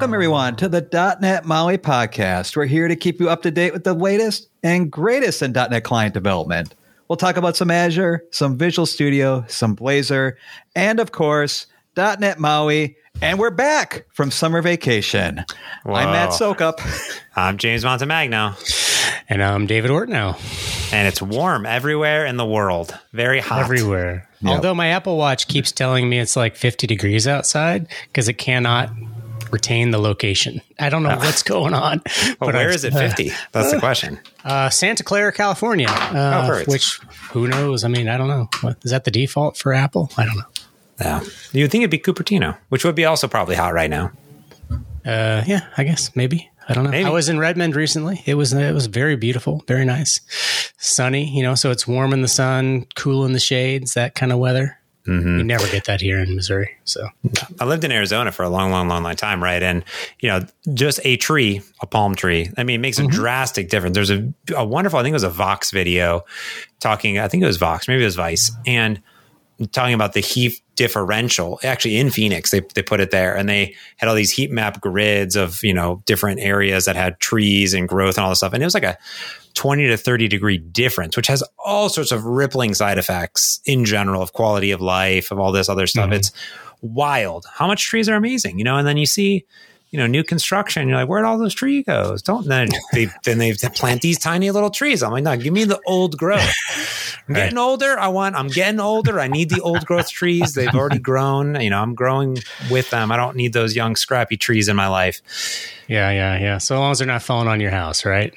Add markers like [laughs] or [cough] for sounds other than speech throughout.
Welcome, everyone, to the .NET Maui podcast. We're here to keep you up to date with the latest and greatest in .NET client development. We'll talk about some Azure, some Visual Studio, some Blazor, and of course, .NET Maui. And we're back from summer vacation. Whoa. I'm Matt Soucoup. I'm James Montemagno, And I'm David Ortinau. and it's warm everywhere in the world. Very hot. Everywhere. Although my Apple Watch keeps telling me it's like 50 degrees outside because it cannot retain the location. I don't know what's going on. [laughs] Well, where I- is it [laughs] 50? That's the question. Uh, Santa Clara, California. Uh, Oh, perfect. which, who knows? I mean, I don't know. What, is that the default for Apple? I don't know. Yeah. You'd think it'd be Cupertino, which would be also probably hot right now. Uh, yeah, I guess maybe. I don't know. Maybe. I was in Redmond recently. It was it was very beautiful, very nice, sunny. You know, so it's warm in the sun, cool in the shades, that kind of weather. Mm-hmm. You never get that here in Missouri. So I lived in Arizona for a long, long, long, long time, right? And you know, just a tree, a palm tree. I mean, it makes a drastic difference. There's a, a wonderful, I think it was a Vox video talking. I think it was Vox, maybe it was Vice, and talking about the heat differential. Actually, in Phoenix, they they put it there, and they had all these heat map grids of you know different areas that had trees and growth and all this stuff, and it was like a 20 to 30 degree difference, which has all sorts of rippling side effects in general of quality of life, of all this other stuff. Mm-hmm. It's wild how much trees are amazing, you know, and then you see, you know, new construction. You're like, where'd all those trees go? Don't then they then they [laughs] plant these tiny little trees. I'm like, no, give me the old growth. [laughs] I'm getting older. I want. I'm getting older. I need the old growth trees. They've already grown. You know, I'm growing with them. I don't need those young scrappy trees in my life. yeah, yeah, yeah. So long as they're not falling on your house, right?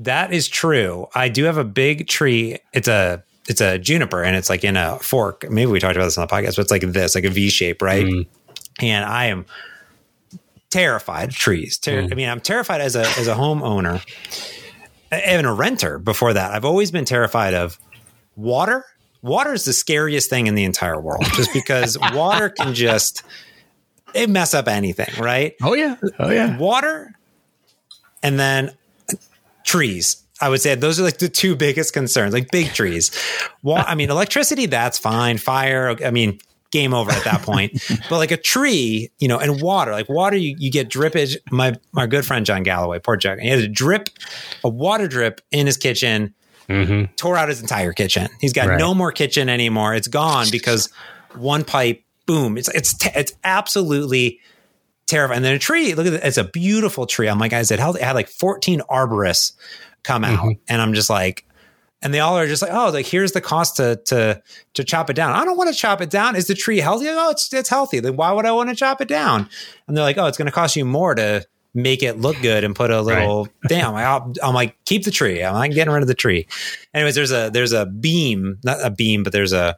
That is true. I do have a big tree. It's a it's a juniper and it's like in a fork. Maybe we talked about this on the podcast, but it's like this, like a V shape, right? Mm. And I am terrified of trees. Ter- mm. I mean, I'm terrified as a as a homeowner and a renter. Before that, I've always been terrified of water. Water is the scariest thing in the entire world, just because [laughs] water can just it mess up anything, right? Oh yeah, oh yeah. water and then trees i would say those are like the two biggest concerns like big trees Wa- i mean electricity that's fine fire i mean game over at that point [laughs] but like a tree you know and water like water you, you get drippage my my good friend Jon Galloway poor jack he had a drip a water drip in his kitchen Mm-hmm. tore out his entire kitchen he's got Right. no more kitchen anymore it's gone because one pipe boom it's it's it's absolutely terrifying. And then a tree, look at it, it's a beautiful tree. I'm like, guys, it had, it had like 14 arborists come out. Mm-hmm. And I'm just like, and they all are just like, oh, like here's the cost to to to chop it down. I don't want to chop it down. Is the tree healthy? Oh, it's it's healthy. Then why would I want to chop it down? And they're like, oh, it's going to cost you more to make it look good and put a little [laughs] damn. I'm, I'm like, keep the tree. I'm like getting rid of the tree. Anyways, there's a there's a beam, not a beam, but there's a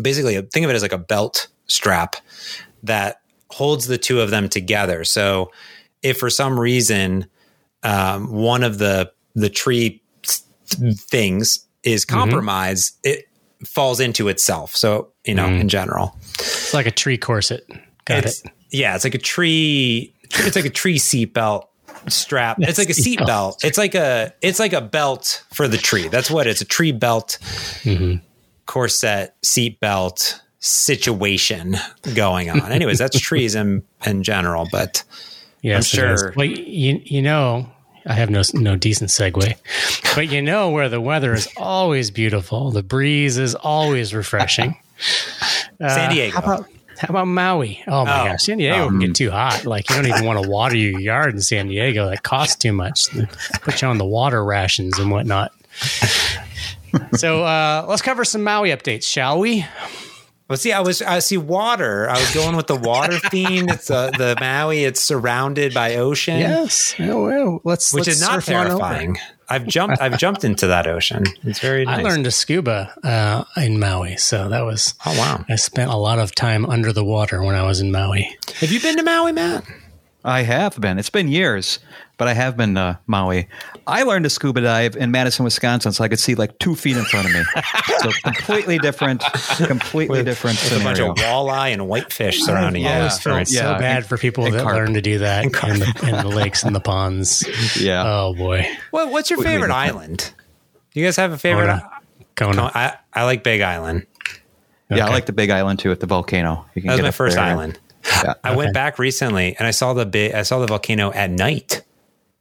basically think of it as like a belt strap that holds the two of them together. So if for some reason um, one of the the tree things is mm-hmm. compromised, it falls into itself. So you know, mm. in general, It's like a tree corset. Got it's, it. yeah, it's like a tree. It's like a tree seat belt strap. [laughs] It's like a seat Seatbelt. belt. It's like a it's like a belt for the tree. That's what it's a tree belt mm-hmm. corset seat belt situation going on. Anyways, that's [laughs] trees in in general, but Yes, I'm sure- Well, you you know, I have no no decent segue, but you know where the weather is always beautiful. The breeze is always refreshing. [laughs] San Diego. How about how about Maui? Oh my Oh. gosh, San Diego can get too hot. Like you don't even want to water your yard in San Diego. That costs too much. They Put you on the water rations and whatnot. so uh, let's cover some Maui updates, shall we? Well, see, I was I see water. I was going with the water [laughs] theme. It's uh, the Maui. It's surrounded by ocean, Yes. Oh, well, let's which let's is not surf on over. terrifying. I've jumped. I've jumped into that ocean. It's very nice. I learned to scuba uh, in Maui, so that was. Oh wow! I spent a lot of time under the water when I was in Maui. Have you been to Maui, Matt? I have been. It's been years, but I have been to Maui. I learned to scuba dive in Madison, Wisconsin, so I could see like two feet in front of me. so [laughs] completely different, completely different With a bunch of walleye and whitefish surrounding you. I always Yeah. felt Right. so Yeah. bad for people And that carp. learn to do that in the, in the lakes and the ponds. [laughs] yeah. Oh boy, What, what's your What do you favorite island? Do you guys have a favorite? Kona. Kona. I, I like Big Island. Yeah, I like the Big Island too at the volcano. You can That was get my first there. island. Yeah. I went back recently and I saw the big, I saw the volcano at night.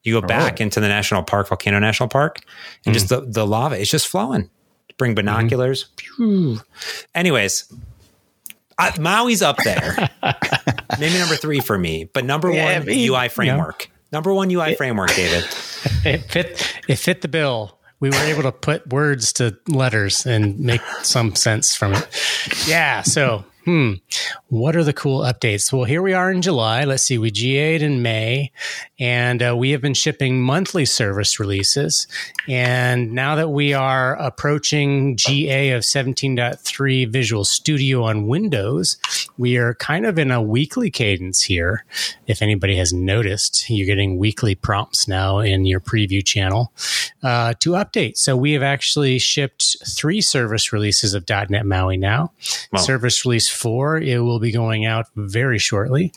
You go oh. back into the national park, Volcano National Park, and just mm. the, the lava, it's just flowing. Bring binoculars. Mm-hmm. Phew. Anyways, I, Maui's up there. [laughs] Maybe number three for me, but number Yeah, one you- UI framework. Number one UI framework, David. [laughs] It fit. It fit the bill. We were able to put words to letters and make some sense from it. Yeah. So, hmm, what are the cool updates? Well, here we are in July. Let's see. We GA'd in May, and uh, we have been shipping monthly service releases. And now that we are approaching GA of 17.3 Visual Studio on Windows, we are kind of in a weekly cadence here. If anybody has noticed, you're getting weekly prompts now in your preview channel uh, to update. So we have actually shipped three service releases of .NET MAUI now. Wow. Service release four, it will be going out very shortly.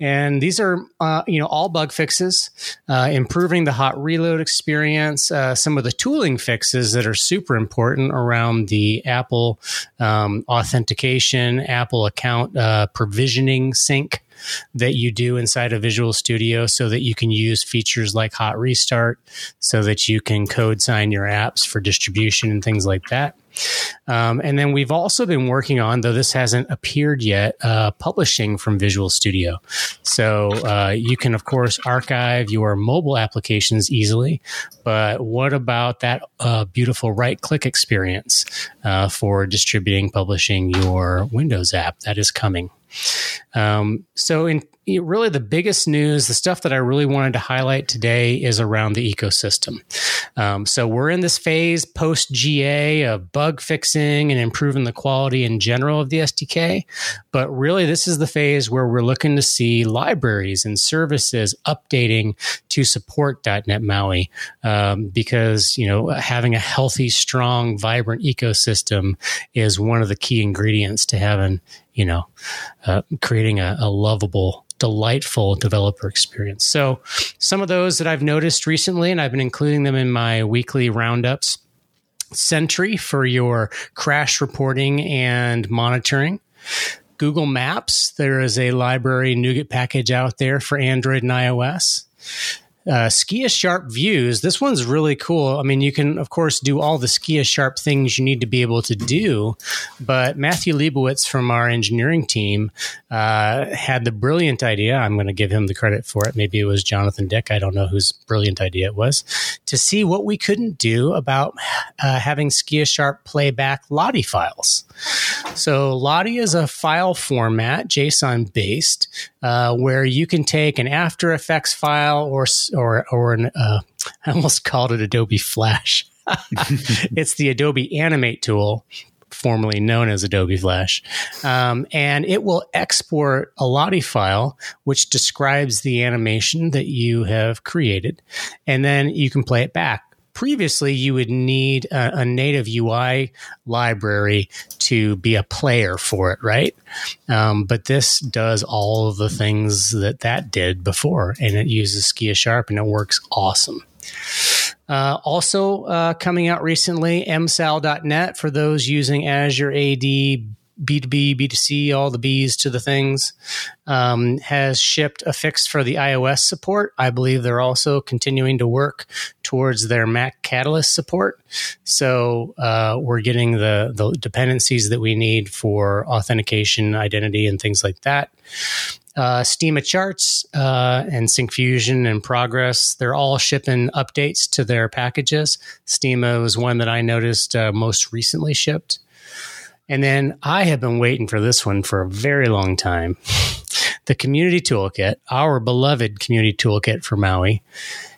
And these are, uh, you know, all bug fixes, uh, improving the hot reload experience, uh, some of the tooling fixes that are super important around the Apple um, authentication, Apple account uh, provisioning sync that you do inside of Visual Studio so that you can use features like hot restart so that you can code sign your apps for distribution and things like that. Um, and then we've also been working on, though this hasn't appeared yet, uh, publishing from Visual Studio. So uh, you can, of course, archive your mobile applications easily. But what about that uh, beautiful right click experience uh, for distributing, publishing your Windows app? That is coming. Um, so, in really the biggest news, the stuff that I really wanted to highlight today is around the ecosystem. Um, so, we're in this phase post GA of bug fixing and improving the quality in general of the SDK. But really, this is the phase where we're looking to see libraries and services updating to support .NET MAUI um, because you know having a healthy, strong, vibrant ecosystem is one of the key ingredients to having you know uh, creating a, a lovable delightful developer experience. So some of those that i've noticed recently and i've been including them in my weekly roundups sentry for your crash reporting and monitoring. Google maps there is a library NuGet package out there for android and ios uh, SkiaSharp views. This one's really cool. I mean, you can, of course, do all the SkiaSharp things you need to be able to do, but Matthew Leibowitz from our engineering team uh, had the brilliant idea. I'm going to give him the credit for it. Maybe it was Jonathan Dick. I don't know whose brilliant idea it was to see what we couldn't do about uh, having SkiaSharp play back Lottie files. So Lottie is a file format, JSON based, uh, where you can take an After Effects file or or or an uh, [laughs] I almost called it Adobe Flash. [laughs] it's the Adobe Animate tool, formerly known as Adobe Flash, um, and it will export a Lottie file which describes the animation that you have created, and then you can play it back previously you would need a, a, native UI library to be a player for it, right? Um, but this does all of the things that that did before, and it uses SkiaSharp, and it works awesome. Uh, also uh, coming out recently, msal.net for those using Azure AD B2B, B2C, all the B's to the things, um, has shipped a fix for the iOS support. I believe they're also continuing to work towards their Mac Catalyst support. So uh, we're getting the, the dependencies that we need for authentication, identity, and things like that. Uh, Steema charts uh, and Syncfusion and Progress, they're all shipping updates to their packages. Steema was one that I noticed uh, most recently shipped. And then I have been waiting for this one for a very long time. the community toolkit, our beloved community toolkit for Maui,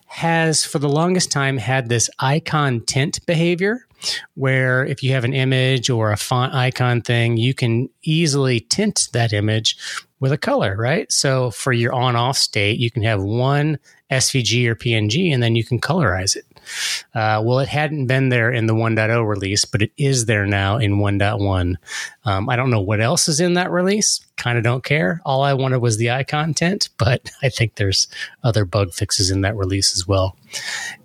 has for the longest time had this icon tint behavior where if you have an image or a font icon thing, you can easily tint that image with a color, right? So for your on off state, you can have one SVG or PNG and then you can colorize it. Uh, well, it hadn't been there in the 1.0 release, but it is there now in 1.1. Um, I don't know what else is in that release. Kind of don't care. All I wanted was the icon tint, but [laughs] I think there's other bug fixes in that release as well.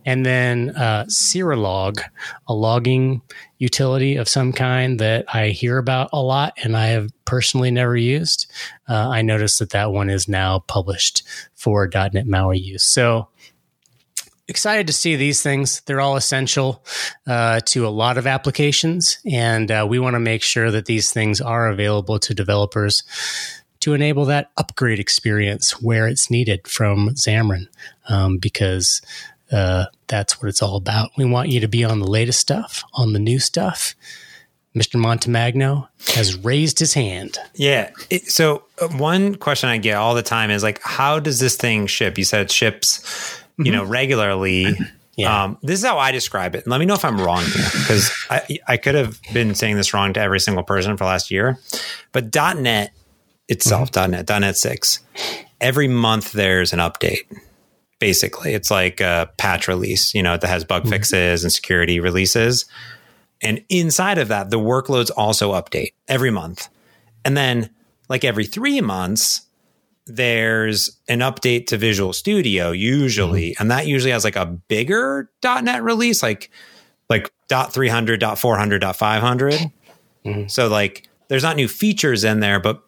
And then uh, Serilog, a logging utility of some kind that I hear about a lot and I have personally never used, uh, I noticed that that one is now published for .NET MAUI use. So excited to see these things. They're all essential uh, to a lot of applications, and uh, we want to make sure that these things are available to developers to enable that upgrade experience where it's needed from Xamarin, um, because uh, that's what it's all about. We want you to be on the latest stuff, on the new stuff. Mr. Montemagno has raised his hand. Yeah. It, so uh, one question I get all the time is like, how does this thing ship? You said it ships you know, mm-hmm. regularly. Yeah. Um, this is how I describe it. Let me know if I'm wrong because I, I could have been saying this wrong to every single person for last year. But .NET itself, mm-hmm. .NET, .NET 6, every month there's an update. Basically, it's like a patch release, you know, that has bug mm-hmm. fixes and security releases. And inside of that, the workloads also update every month. And then, like every three months, there's an update to Visual Studio usually, mm-hmm. and that usually has like a bigger .NET release, like like .300, .400, .500. Mm-hmm. So like there's not new features in there, but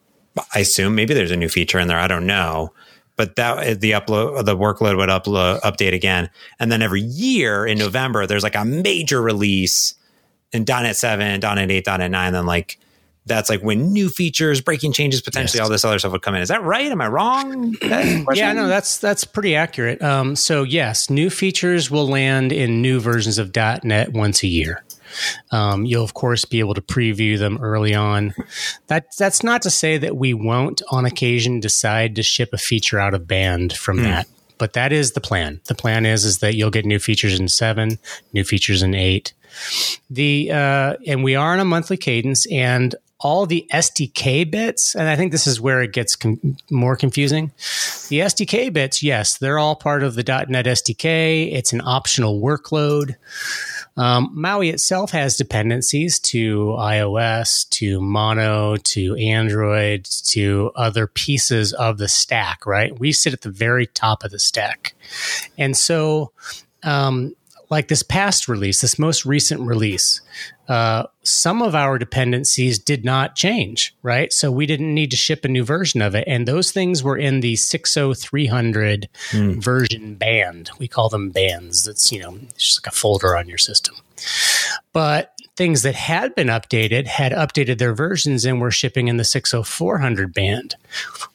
I assume maybe there's a new feature in there. I don't know. But that uh, the upload uh, the workload would upload update again. And then every year in November, there's like a major release in .NET 7, .NET 8, .NET 9, then like that's like when new features, breaking changes, potentially Yes. all this other stuff would come in. Is that right? Am I wrong? Yeah, no, that's that's pretty accurate. Um, so yes, new features will land in new versions of .NET once a year. Um, you'll of course be able to preview them early on. That that's not to say that we won't on occasion decide to ship a feature out of band from that. But that is the plan. The plan is is that you'll get new features in seven, new features in eight. The uh, and we are on a monthly cadence, and all the SDK bits, and I think this is where it gets com- more confusing. The SDK bits, yes, they're all part of the .NET SDK. It's an optional workload. Um, Maui itself has dependencies to iOS, to Mono, to Android, to other pieces of the stack, right? We sit at the very top of the stack. And so, um, like this past release, this most recent release, uh, some of our dependencies did not change, right? So we didn't need to ship a new version of it. And those things were in the 60300 version band. We call them bands. That's, you know, it's just like a folder on your system. But things that had been updated had updated their versions and were shipping in the 60400 band,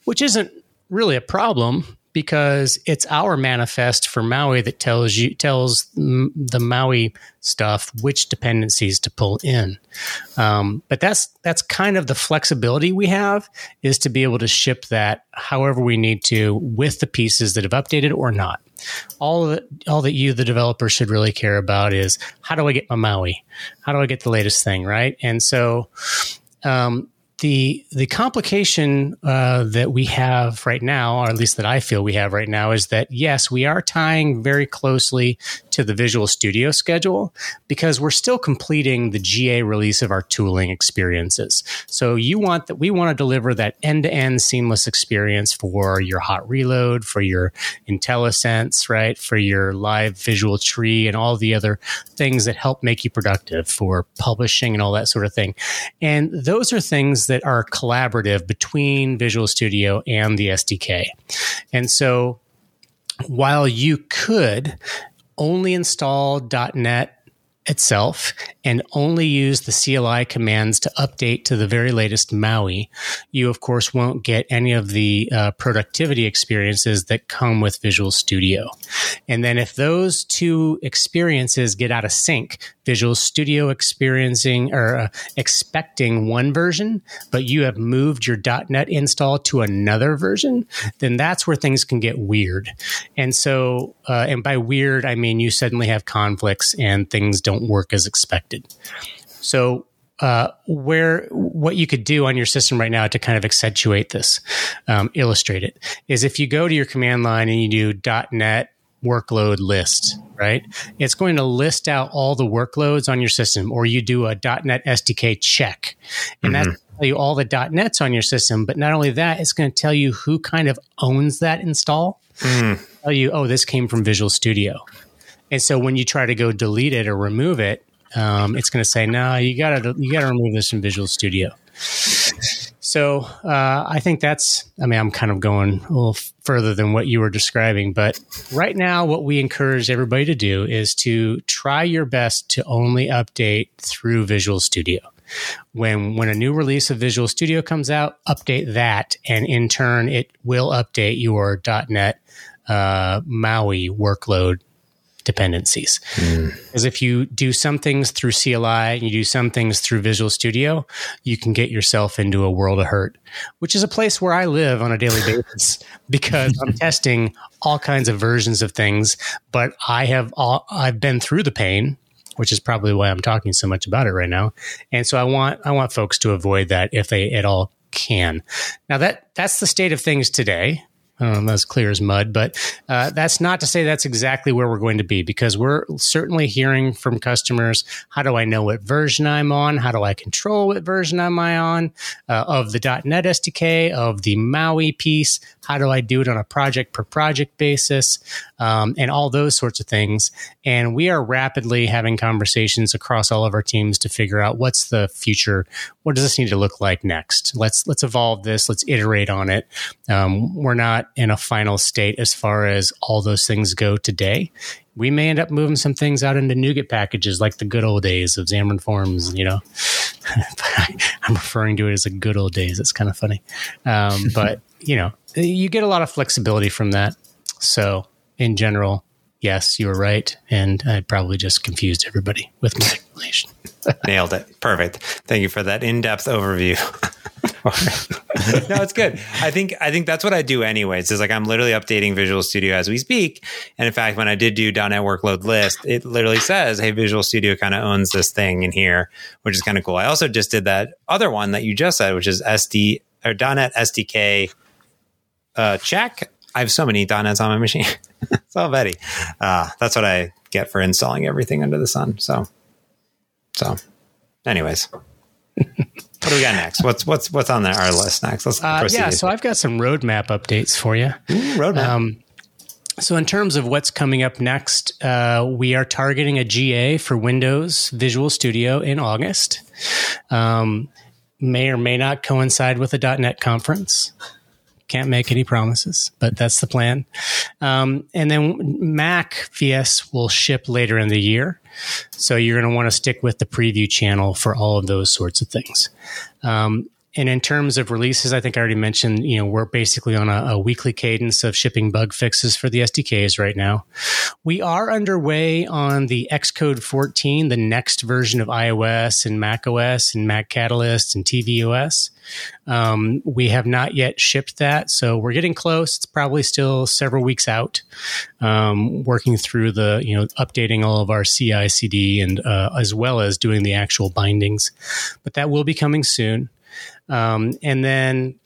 which isn't really a problem because it's our manifest for Maui that tells you tells the Maui stuff which dependencies to pull in. Um, but that's that's kind of the flexibility we have is to be able to ship that however we need to with the pieces that have updated or not. All that all that you the developer should really care about is how do I get my Maui? How do I get the latest thing right? And so. Um, the the complication uh, that we have right now, or at least that I feel we have right now, is that yes, we are tying very closely to the Visual Studio schedule because we're still completing the GA release of our tooling experiences. So you want that we want to deliver that end to end seamless experience for your hot reload, for your IntelliSense, right, for your live visual tree, and all the other things that help make you productive for publishing and all that sort of thing. And those are things that are collaborative between Visual Studio and the SDK. And so while you could only install .NET itself and only use the CLI commands to update to the very latest Maui, you of course won't get any of the uh, productivity experiences that come with Visual Studio. And then if those two experiences get out of sync, Visual Studio experiencing or uh, expecting one version, but you have moved your .NET install to another version, then that's where things can get weird. And so, uh, and by weird, I mean you suddenly have conflicts and things don't work as expected. So uh, where what you could do on your system right now to kind of accentuate this, um, illustrate it, is if you go to your command line and you do .NET workload list, right? It's going to list out all the workloads on your system, or you do a .NET SDK check, and that's tell you all the .NETs on your system. But not only that, it's going to tell you who kind of owns that install. Tell you, oh, this came from Visual Studio. And so when you try to go delete it or remove it, um, it's going to say, "No, you got to you got to remove this from Visual Studio." So uh, I think that's. I mean, I'm kind of going a little further than what you were describing, but right now, what we encourage everybody to do is to try your best to only update through Visual Studio. When when a new release of Visual Studio comes out, update that, and in turn, it will update your .NET uh, MAUI workload dependencies. Hmm. Because if you do some things through CLI and you do some things through Visual Studio, you can get yourself into a world of hurt, which is a place where I live on a daily [laughs] basis because I'm testing all kinds of versions of things. But I have all, I've been through the pain. Which is probably why I'm talking so much about it right now, and so I want I want folks to avoid that if they at all can. Now that that's the state of things today. Um, as clear as mud, but uh, that's not to say that's exactly where we're going to be because we're certainly hearing from customers how do I know what version I'm on? How do I control what version am I on uh, of the .NET SDK, of the MAUI piece? How do I do it on a project per project basis? Um, and all those sorts of things. And we are rapidly having conversations across all of our teams to figure out what's the future. What does this need to look like next? Let's let's evolve this. Let's iterate on it. Um, we're not in a final state as far as all those things go today. We may end up moving some things out into NuGet packages like the good old days of Xamarin Forms, you know. [laughs] I'm referring to it as the good old days. It's kind of funny. Um, but, you know, you get a lot of flexibility from that. So, in general, yes, you were right. And I probably just confused everybody with my explanation. [laughs] Nailed it. Perfect. Thank you for that in-depth overview. [laughs] no, it's good. I think I think that's what I do anyways. Is like I'm literally updating Visual Studio as we speak. And in fact, when I did do .NET workload list, it literally says, "Hey, Visual Studio kind of owns this thing in here," which is kind of cool. I also just did that other one that you just said, which is SD or .NET SDK uh, check. I have so many .NETs on my machine. [laughs] [laughs] so Betty, uh, that's what I get for installing everything under the sun. So, so, anyways. [laughs] what do we got next? What's what's what's on our list next? Let's uh, proceed. Yeah, so I've got some roadmap updates for you. Ooh, roadmap. Um, so, in terms of what's coming up next, uh, we are targeting a GA for Windows Visual Studio in August. Um, may or may not coincide with the .NET conference. Can't make any promises, but that's the plan. Um, and then Mac VS will ship later in the year. So you're going to want to stick with the preview channel for all of those sorts of things. Um, and in terms of releases, I think I already mentioned, you know, we're basically on a, a, weekly cadence of shipping bug fixes for the SDKs right now. We are underway on the Xcode 14, the next version of iOS and Mac OS and Mac Catalyst and tvOS. Um, we have not yet shipped that, so we're getting close. It's probably still several weeks out. Um, working through the, you know, updating all of our CI CD and uh, as well as doing the actual bindings, but that will be coming soon. Um, and then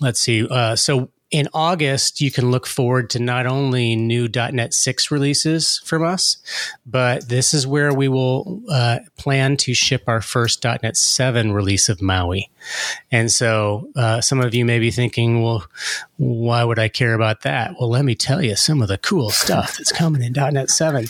let's see. Uh, so in August, you can look forward to not only new .NET 6 releases from us, but this is where we will uh, plan to ship our first .NET 7 release of Maui. And so uh, some of you may be thinking, well, why would I care about that? Well, let me tell you some of the cool stuff that's coming in .NET 7.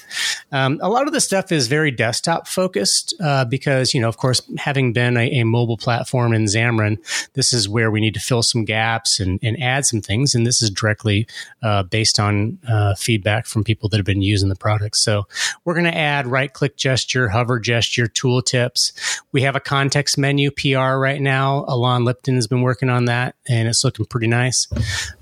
Um, a lot of the stuff is very desktop focused uh, because, you know, of course, having been a, a, mobile platform in Xamarin, this is where we need to fill some gaps and, and add some things. And this is directly uh, based on uh, feedback from people that have been using the product. So we're going to add right click gesture, hover gesture, tooltips. We have a context menu PR right now. Eilon Lipton has been working on that and it's looking pretty nice.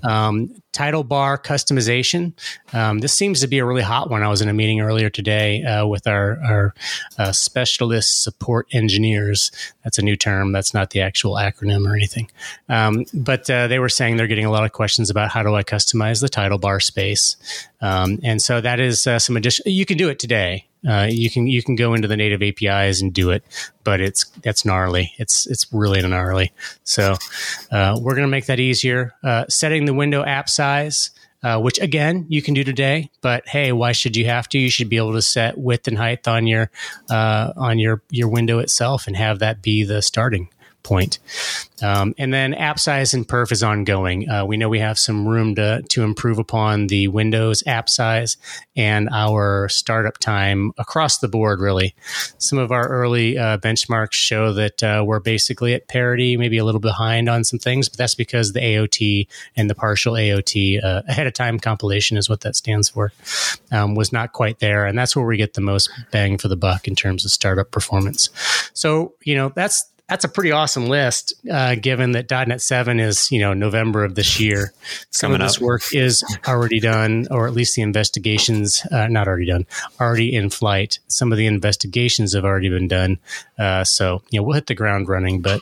Um, title bar customization. Um, this seems to be a really hot one. I was in a meeting earlier today uh, with our, our uh, specialist support engineers. That's a new term. That's not the actual acronym or anything. Um, but uh, they were saying they're getting a lot of questions about how do I customize the title bar space. Um, and so that is uh, some addition. You can do it today. Uh, you can you can go into the native APIs and do it, but it's that's gnarly. It's it's really gnarly. So uh, we're going to make that easier. Uh, setting the window app size, uh, which again you can do today, but hey, why should you have to? You should be able to set width and height on your uh, on your your window itself and have that be the starting point. Um, and then app size and perf is ongoing. Uh, we know we have some room to, to improve upon the Windows app size and our startup time across the board, really. Some of our early uh, benchmarks show that uh, we're basically at parity, maybe a little behind on some things, but that's because the AOT and the partial AOT uh, ahead of time compilation is what that stands for, um, was not quite there. And that's where we get the most bang for the buck in terms of startup performance. So, you know, that's that's a pretty awesome list, uh, given that .NET 7 is, you know, November of this year. Some Coming of this up. work is already done, or at least the investigations, uh, not already done, already in flight. Some of the investigations have already been done. Uh, so, you know, we'll hit the ground running, but,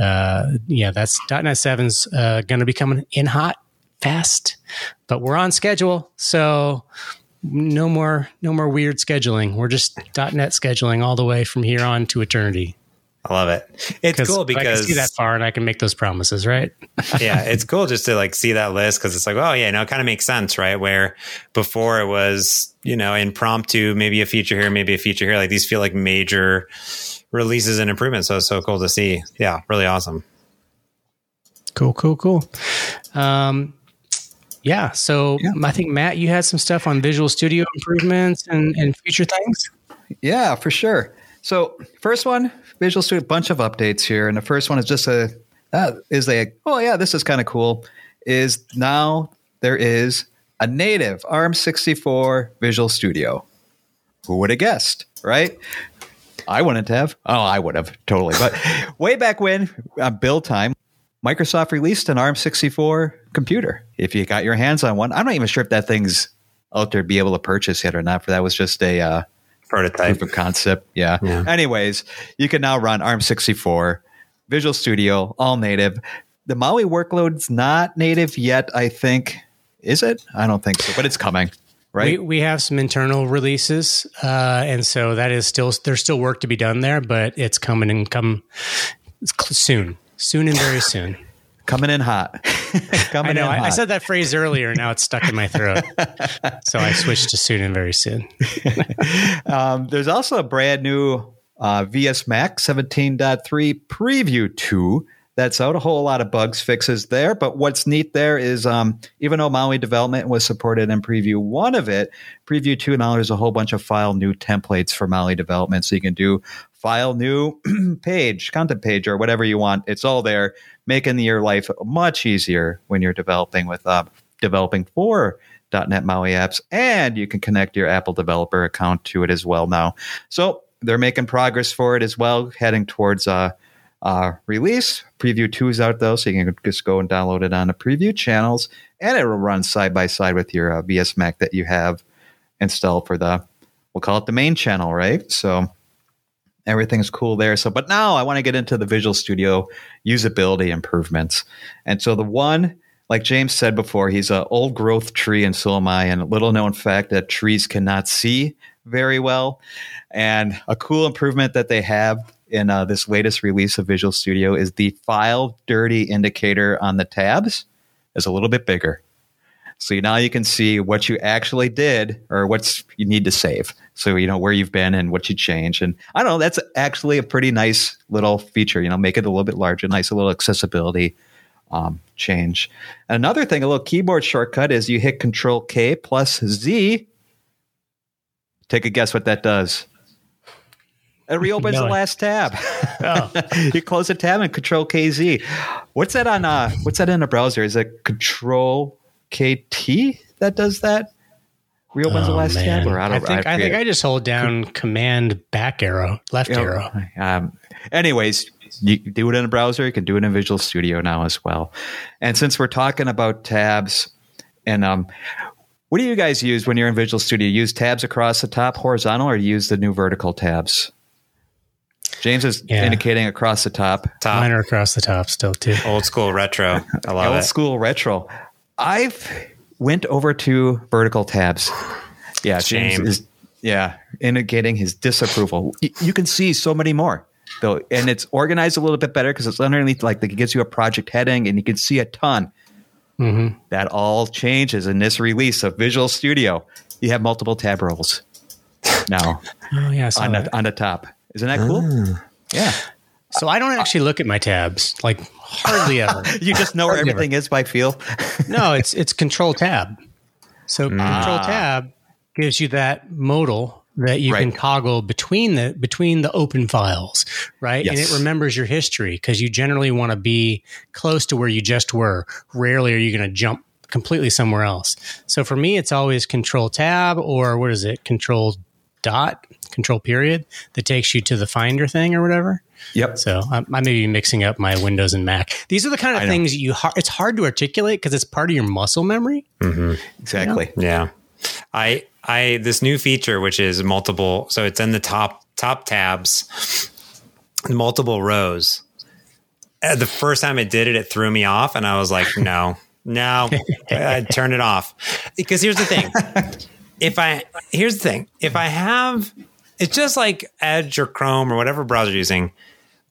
uh, yeah, that's .NET 7's, uh, going to be coming in hot fast, but we're on schedule. So, no more, no more weird scheduling. We're just .NET scheduling all the way from here on to eternity. I love it. It's cool because I can because see that far and I can make those promises, right? [laughs] yeah, it's cool just to like see that list because it's like, oh yeah, no, it kind of makes sense, right? Where before it was, you know, impromptu, maybe a feature here, maybe a feature here. Like these feel like major releases and improvements. So it's so cool to see. Yeah, really awesome. Cool, cool, cool. Um, yeah. So Yeah. I think Matt, you had some stuff on Visual Studio improvements and, and future things. Yeah, for sure. So first one, Visual Studio, a bunch of updates here, and the first one is just a uh, is a oh yeah, this is kind of cool. Is now there is a native ARM64 Visual Studio. Who would have guessed, right? I wouldn't have. Oh, I would have totally. But [laughs] way back when, uh, build time, Microsoft released an ARM64 computer. If you got your hands on one, I'm not even sure if that thing's out there to be able to purchase yet or not. For that was just a uh, Prototype. proof of concept. Yeah. Yeah. Anyways, you can now run ARM64, Visual Studio, all native. The Maui workload's not native yet, I think. Is it? I don't think so, but it's coming, right? We, we have some internal releases, uh, and so that is still there's still work to be done there, but it's coming and come soon, soon and very soon. coming in hot. [laughs] I know. I, I said that phrase earlier. Now it's stuck in my throat, [laughs] so I switched to soon and very soon. [laughs] um, there's also a brand new uh, VS Mac 17.3 preview 2 that's out. A whole lot of bugs fixes there. But what's neat there is um, even though Maui development was supported in preview 1 of it, preview 2 now there's a whole bunch of file new templates for Maui development. So you can do file new [clears throat] page, content page, or whatever you want. It's all there, making your life much easier when you're developing with uh, developing for .NET MAUI apps, and you can connect your Apple developer account to it as well now. So they're making progress for it as well, heading towards uh, uh, release. Preview 2 is out though, so you can just go and download it on the preview channels, and it will run side by side with your uh, VS Mac that you have installed for the, we'll call it the main channel, right? So everything's cool there. So, but now I want to get into the Visual Studio usability improvements. And so the one, like James said before, he's an old growth tree, and so am I. And a little known fact that trees cannot see very well. And a cool improvement that they have in uh, this latest release of Visual Studio is the file dirty indicator on the tabs is a little bit bigger. So now you can see what you actually did or what's you need to save. So you know where you've been and what you changed. And I don't know, that's actually a pretty nice little feature. You know, make it a little bit larger, nice little accessibility um, change. Another thing, a little keyboard shortcut is you hit Control K plus Z. Take a guess what that does. It [laughs] reopens the last tab. Oh. [laughs] you close a tab and Control KZ. What's that on? Uh, what's that in a browser? Is it Control KT that does that? Reopens the Oh, last man. tab, or I I don't. think I, think. I just hold down Command back arrow, left You know, arrow. Um, anyways, you can do it in a browser. You can do it in Visual Studio now as well. And since we're talking about tabs, and um, what do you guys use when you're in Visual Studio? Use tabs across the top, horizontal, or use the new vertical tabs? James is Yeah. indicating across the top. Top Mine are across the top still too. old school retro. I love old it. school retro. I've went over to vertical tabs. [sighs] Yeah, James Shame. is yeah indicating his disapproval. Y- You can see so many more though, and it's organized a little bit better because it's underneath like it gives you a project heading, and you can see a ton. Mm-hmm. That all changes in this release of Visual Studio. You have multiple tab roles [laughs] now Oh yeah, on the, on the top. Isn't that cool? Yeah. So I don't actually look at my tabs, like hardly ever. [laughs] You just know where Hardly everything is by feel. [laughs] no, it's it's Control Tab. So hmm. Control ah. Tab gives you that modal that you can toggle between the between the open files, right? And it remembers your history because you generally want to be close to where you just were. Rarely are you going to jump completely somewhere else. So for me, it's always Control Tab or what is it? Control dot, Control period that takes you to the Finder thing or whatever. Yep. So I, I may be mixing up my Windows and Mac. These are the kind of I know. things you. har- It's hard to articulate because it's part of your muscle memory. Exactly. Yeah. I I this new feature which is multiple so it's in the top top tabs multiple rows. Uh, the first time it did it it threw me off and I was like [laughs] no. No. I turned it off. Because here's the thing. If I here's the thing. If I have it's just like Edge or Chrome or whatever browser you're using.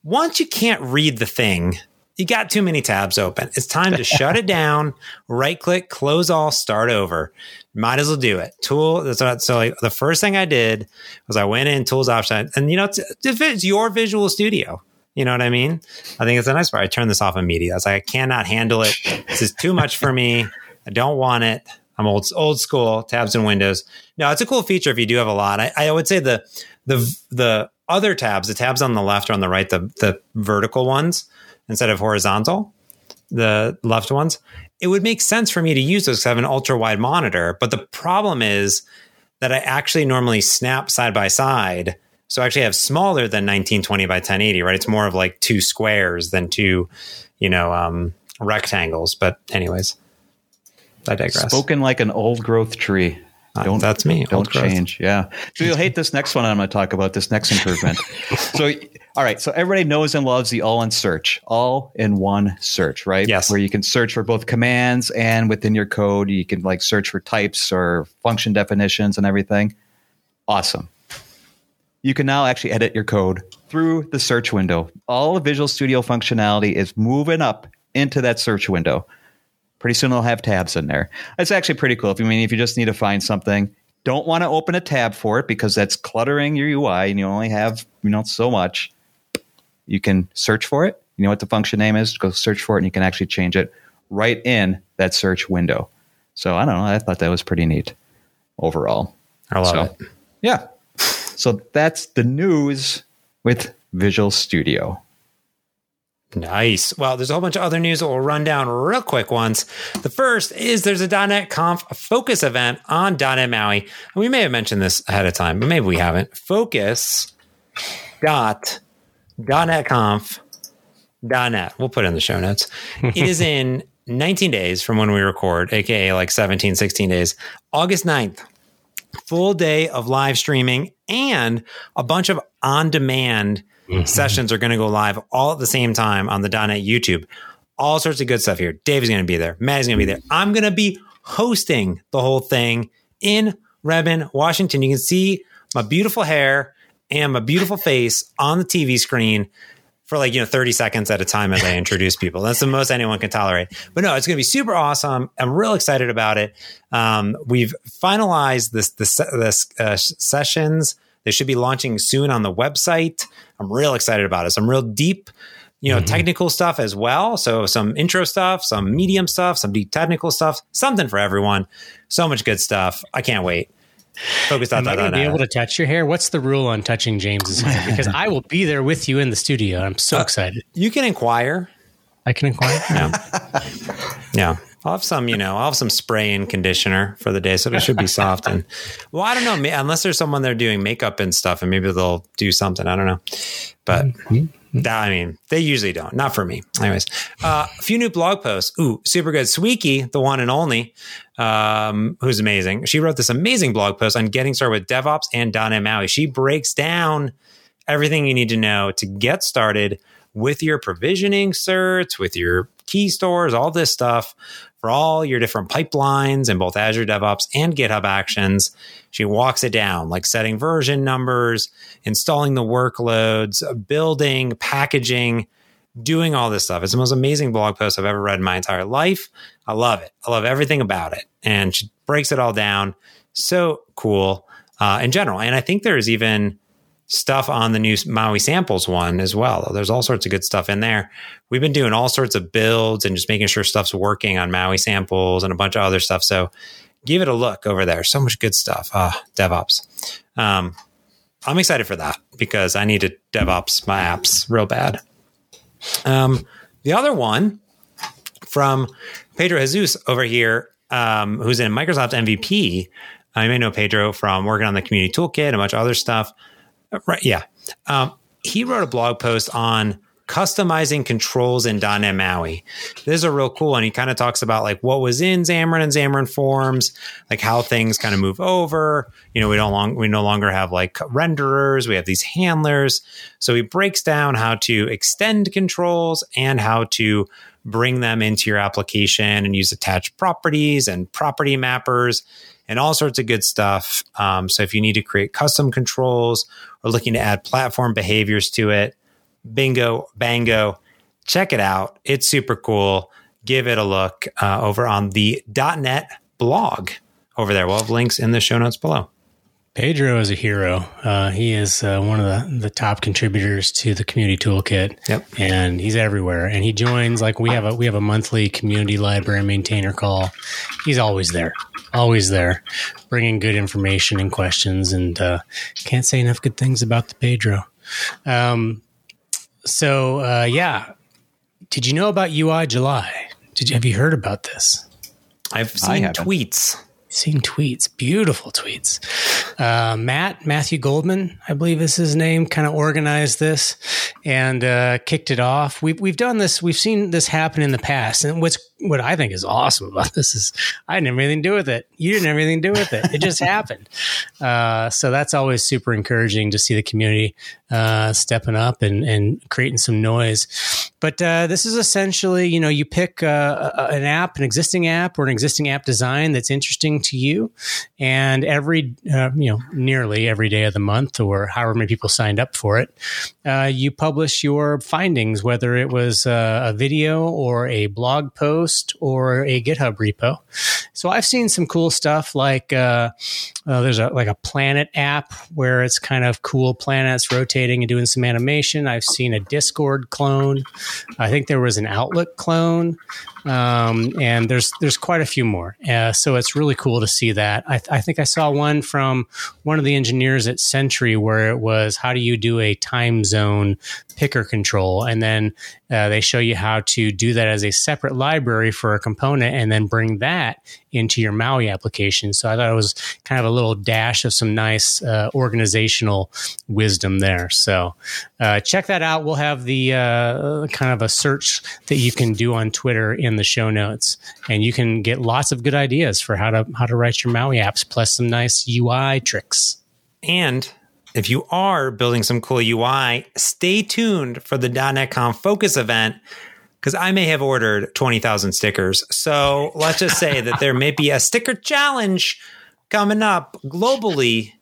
Once you can't read the thing, you got too many tabs open. It's time to shut it down, right click, close all, start over. Might as well do it. Tool. What, so like the first thing I did was I went in tools option and you know, it's, it's your visual studio, you know what I mean? I think it's a nice part. I turned this off immediately. I was like, I cannot handle it. This is too much for me. I don't want it. I'm old, old school tabs and windows. No, it's a cool feature if you do have a lot. I, I would say the, the, the other tabs, the tabs on the left or on the right, the, the vertical ones instead of horizontal, the left ones, it would make sense for me to use those 'cause I have an ultra wide monitor. But the problem is that I actually normally snap side by side. So I actually have smaller than 1920 by 1080, right? It's more of like two squares than two, you know, um, rectangles. But anyways, I digress. Spoken like an old growth tree. Don't that's me. Don't change. Yeah. So you'll hate this next one I'm going to talk about, this next improvement. [laughs] so, all right. So everybody knows and loves the all in search, all in one search, right? Yes. Where you can search for both commands and within your code, you can like search for types or function definitions and everything. Awesome. You can now actually edit your code through the search window. All the Visual Studio functionality is moving up into that search window. Pretty soon they'll have tabs in there. It's actually pretty cool. If you mean if you just need to find something, don't want to open a tab for it because that's cluttering your UI and you only have, you know, so much. You can search for it. You know what the function name is? Go search for it and you can actually change it right in that search window. So I don't know. I thought that was pretty neat overall. I love So- it. Yeah. So that's the news with Visual Studio. Nice. Well, there's a whole bunch of other news that we'll run down real quick once. The first is there's a .NET Conf Focus event on .NET Maui. And we may have mentioned this ahead of time, but maybe we haven't. Focus dot .NET Conf .NET. We'll put it in the show notes. it is [laughs] in 19 days from when we record, aka like 17, 16 days, August 9th. Full day of live streaming and a bunch of on demand sessions are going to go live all at the same time on the .NET YouTube. All sorts of good stuff here. Dave's going to be there. Maddie's going to be there. I'm going to be hosting the whole thing in Redmond, Washington. You can see my beautiful hair and my beautiful face on the TV screen for like, you know, 30 seconds at a time as I [laughs] introduce people. That's the most anyone can tolerate. But no, it's going to be super awesome. I'm real excited about it. Um, we've finalized this, this uh, sessions. They should be launching soon on the website. I'm real excited about it. Some real deep, you know, mm-hmm. technical stuff as well. So some intro stuff, some medium stuff, some deep technical stuff, something for everyone. So much good stuff. I can't wait. Focus going to be able to touch your hair? What's the rule on touching James's hair? [laughs] Because I will be there with you in the studio. I'm so uh, excited. You can inquire. I can inquire. Yeah. [laughs] yeah. I'll have some, you know, I'll have some spray and conditioner for the day, so it should be soft. And well, I don't know, unless there's someone there doing makeup and stuff, and maybe they'll do something. I don't know, but that, I mean, they usually don't. Not for me, anyways. Uh, a few new blog posts. Ooh, super good. Sweeky, the one and only, um, who's amazing. She wrote this amazing blog post on getting started with DevOps and .NET Maui. She breaks down everything you need to know to get started with your provisioning certs, with your key stores, all this stuff for all your different pipelines in both Azure DevOps and GitHub Actions. She walks it down, like setting version numbers, installing the workloads, building, packaging, doing all this stuff. It's the most amazing blog post I've ever read in my entire life. I love it. I love everything about it. And she breaks it all down. So cool uh, in general. And I think there's even stuff on the new Maui samples one as well. There's all sorts of good stuff in there. We've been doing all sorts of builds and just making sure stuff's working on Maui samples and a bunch of other stuff. So give it a look over there. So much good stuff. Ah, DevOps. Um, I'm excited for that because I need to DevOps my apps real bad. Um, the other one from Pedro Jesus over here, um, who's in Microsoft MVP. I may know Pedro from working on the community toolkit and a bunch of other stuff. Right, yeah. Um, he wrote a blog post on customizing controls in .NET MAUI. This is a real cool one. He kind of talks about like what was in Xamarin and Xamarin Forms, like how things kind of move over. You know, we don't long we no longer have like renderers. We have these handlers. So he breaks down how to extend controls and how to bring them into your application and use attached properties and property mappers and all sorts of good stuff. Um, so if you need to create custom controls or looking to add platform behaviors to it, bingo, bango, check it out. It's super cool. Give it a look uh, over on the .NET blog over there. We'll have links in the show notes below. Pedro is a hero. Uh, he is uh, one of the, the top contributors to the community toolkit. Yep. And he's everywhere. And he joins like we have a we have a monthly community library maintainer call. He's always there, always there, bringing good information and questions. And uh, can't say enough good things about the Pedro. Um, so uh, yeah, did you know about UI July? Did you have you heard about this? I've seen tweets. Seen tweets, beautiful tweets. Uh, Matt Matthew Goldman, I believe is his name, kind of organized this and uh, kicked it off. We've we've done this. We've seen this happen in the past, and what's what I think is awesome about this is I didn't have anything to do with it. You didn't have anything to do with it. It just [laughs] happened. Uh, so that's always super encouraging to see the community uh, stepping up and, and creating some noise. But uh, this is essentially, you know, you pick uh, an app, an existing app, or an existing app design that's interesting to you, and every, uh, you know, nearly every day of the month, or however many people signed up for it, uh, you publish your findings, whether it was a video or a blog post or a GitHub repo. So I've seen some cool stuff like uh, uh, there's a like a planet app where it's kind of cool planets rotating and doing some animation. I've seen a Discord clone. I think there was an Outlook clone um, and there's there's quite a few more. Uh, so it's really cool to see that. I, th- I, think I saw one from one of the engineers at Sentry where it was how do you do a time zone picker control, and then uh, they show you how to do that as a separate library for a component, and then bring that into your Maui application. So I thought it was kind of a little dash of some nice uh, organizational wisdom there. So uh, check that out. We'll have the uh, kind of a search that you can do on Twitter in the show notes, and you can get lots of good ideas for how to how to write your Maui apps, plus some nice UI tricks. And if you are building some cool UI, stay tuned for the .NET Conf Focus event because I may have ordered 20,000 stickers. So let's just say that there may be a sticker challenge coming up globally.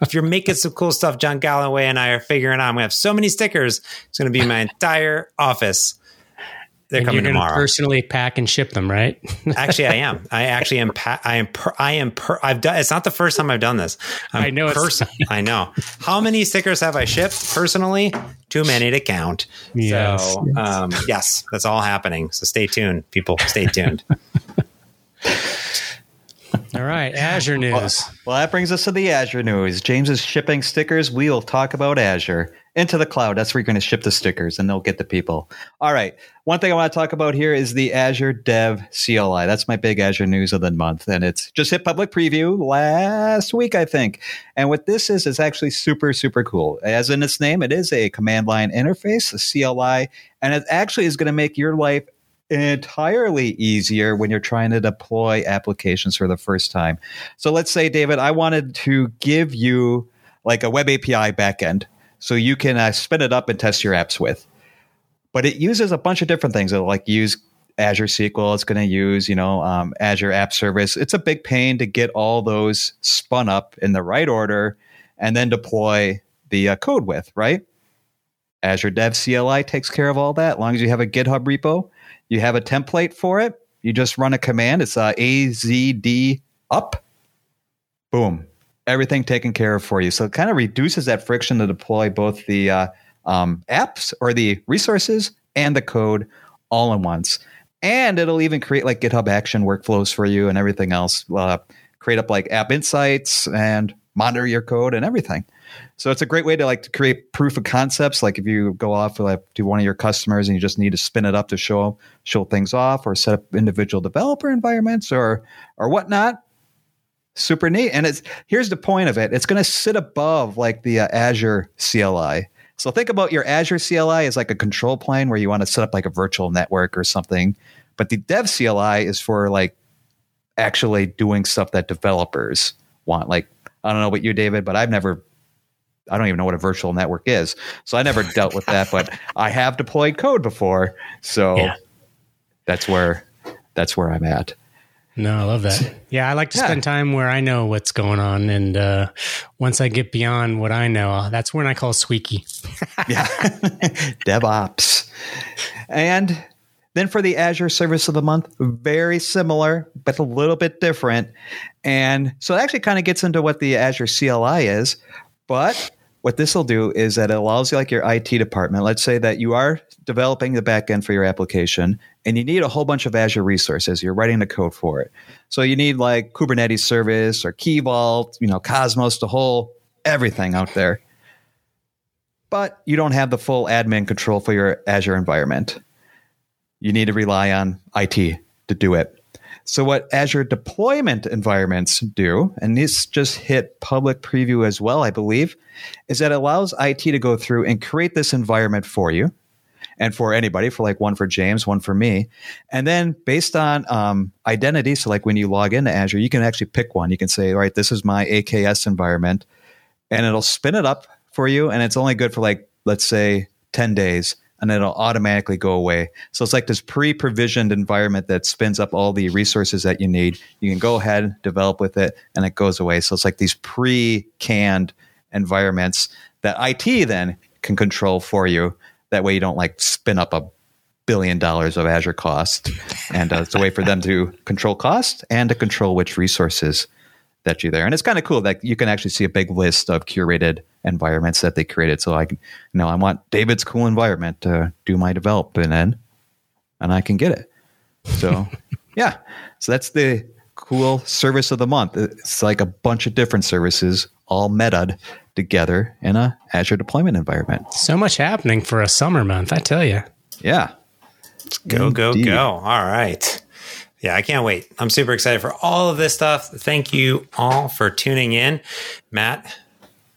if you're making some cool stuff, Jon Galloway and I are figuring out I'm going to have so many stickers. It's going to be my entire office. They're and coming you're tomorrow. Personally pack and ship them, right? [laughs] actually, I am. I actually am. Pa- I am. Per- I am. Per- I've done. It's not the first time I've done this. I'm i know. Pers- [laughs] I know. How many stickers have I shipped personally? Too many to count. Yes. So, yes. Um, yes, that's all happening. So stay tuned, people. Stay tuned. [laughs] All right, [laughs] Azure news. Well, well, that brings us to the Azure news. James is shipping stickers. We will talk about Azure into the cloud. That's where you're going to ship the stickers and they'll get the people. All right. One thing I want to talk about here is the Azure Dev CLI. That's my big Azure news of the month. And it's just hit public preview last week, I think. And what this is, is actually super, super cool. As in its name, it is a command line interface, a CLI, and it actually is going to make your life entirely easier when you're trying to deploy applications for the first time. So let's say, David, I wanted to give you like a web API backend so you can uh, spin it up and test your apps with. But it uses a bunch of different things. It'll like use Azure SQL. It's going to use, you know, um, Azure App Service. It's a big pain to get all those spun up in the right order and then deploy the uh, code with, right? Azure Dev CLI takes care of all that. As long as you have a GitHub repo, you have a template for it. You just run a command. It's uh, AZD up. Boom everything taken care of for you. So it kind of reduces that friction to deploy both the uh, um, apps or the resources and the code all in once. And it'll even create like GitHub action workflows for you and everything else. Uh, create up like app insights and monitor your code and everything. So it's a great way to like to create proof of concepts. Like if you go off like to one of your customers and you just need to spin it up to show show things off or set up individual developer environments or or whatnot. Super neat. And it's here's the point of it. It's going to sit above like the uh, Azure CLI. So think about your Azure CLI as like a control plane where you want to set up like a virtual network or something. But the Dev CLI is for like actually doing stuff that developers want. Like I don't know about you, David, but I've never I don't even know what a virtual network is. So I never [laughs] dealt with that, but I have deployed code before. So yeah. that's where that's where I'm at. No, I love that. Yeah, I like to yeah. spend time where I know what's going on, and uh, once I get beyond what I know, that's when I call Squeaky. [laughs] yeah, [laughs] DevOps, and then for the Azure Service of the Month, very similar but a little bit different, and so it actually kind of gets into what the Azure CLI is, but what this will do is that it allows you like your IT department. Let's say that you are developing the backend for your application and you need a whole bunch of Azure resources. You're writing the code for it. So you need like Kubernetes service or Key Vault, you know, Cosmos, the whole everything out there. But you don't have the full admin control for your Azure environment. You need to rely on IT to do it. So, what Azure deployment environments do, and this just hit public preview as well, I believe, is that it allows IT to go through and create this environment for you and for anybody, for like one for James, one for me. And then based on um, identity, so like when you log into Azure, you can actually pick one. You can say, all right, this is my AKS environment, and it'll spin it up for you. And it's only good for like, let's say, 10 days and it'll automatically go away. So it's like this pre-provisioned environment that spins up all the resources that you need. You can go ahead, develop with it, and it goes away. So it's like these pre-canned environments that IT then can control for you. That way you don't like spin up a billion dollars of Azure cost. And uh, it's a way for them to control cost and to control which resources that you're there. And it's kind of cool that you can actually see a big list of curated environments that they created. So I can, you know, I want David's cool environment to do my development in, and I can get it. So [laughs] yeah, so that's the cool service of the month. It's like a bunch of different services all metaed together in a Azure deployment environment. So much happening for a summer month, I tell you. Yeah. Let's go, Indeed. go, go. All right. Yeah, I can't wait. I'm super excited for all of this stuff. Thank you all for tuning in. Matt,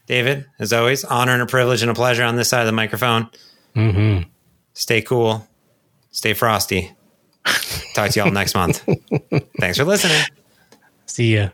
David, as always, honor and a privilege and a pleasure on this side of the microphone. Mm-hmm. Stay cool. Stay frosty. Talk to y'all next month. [laughs] Thanks for listening. See ya.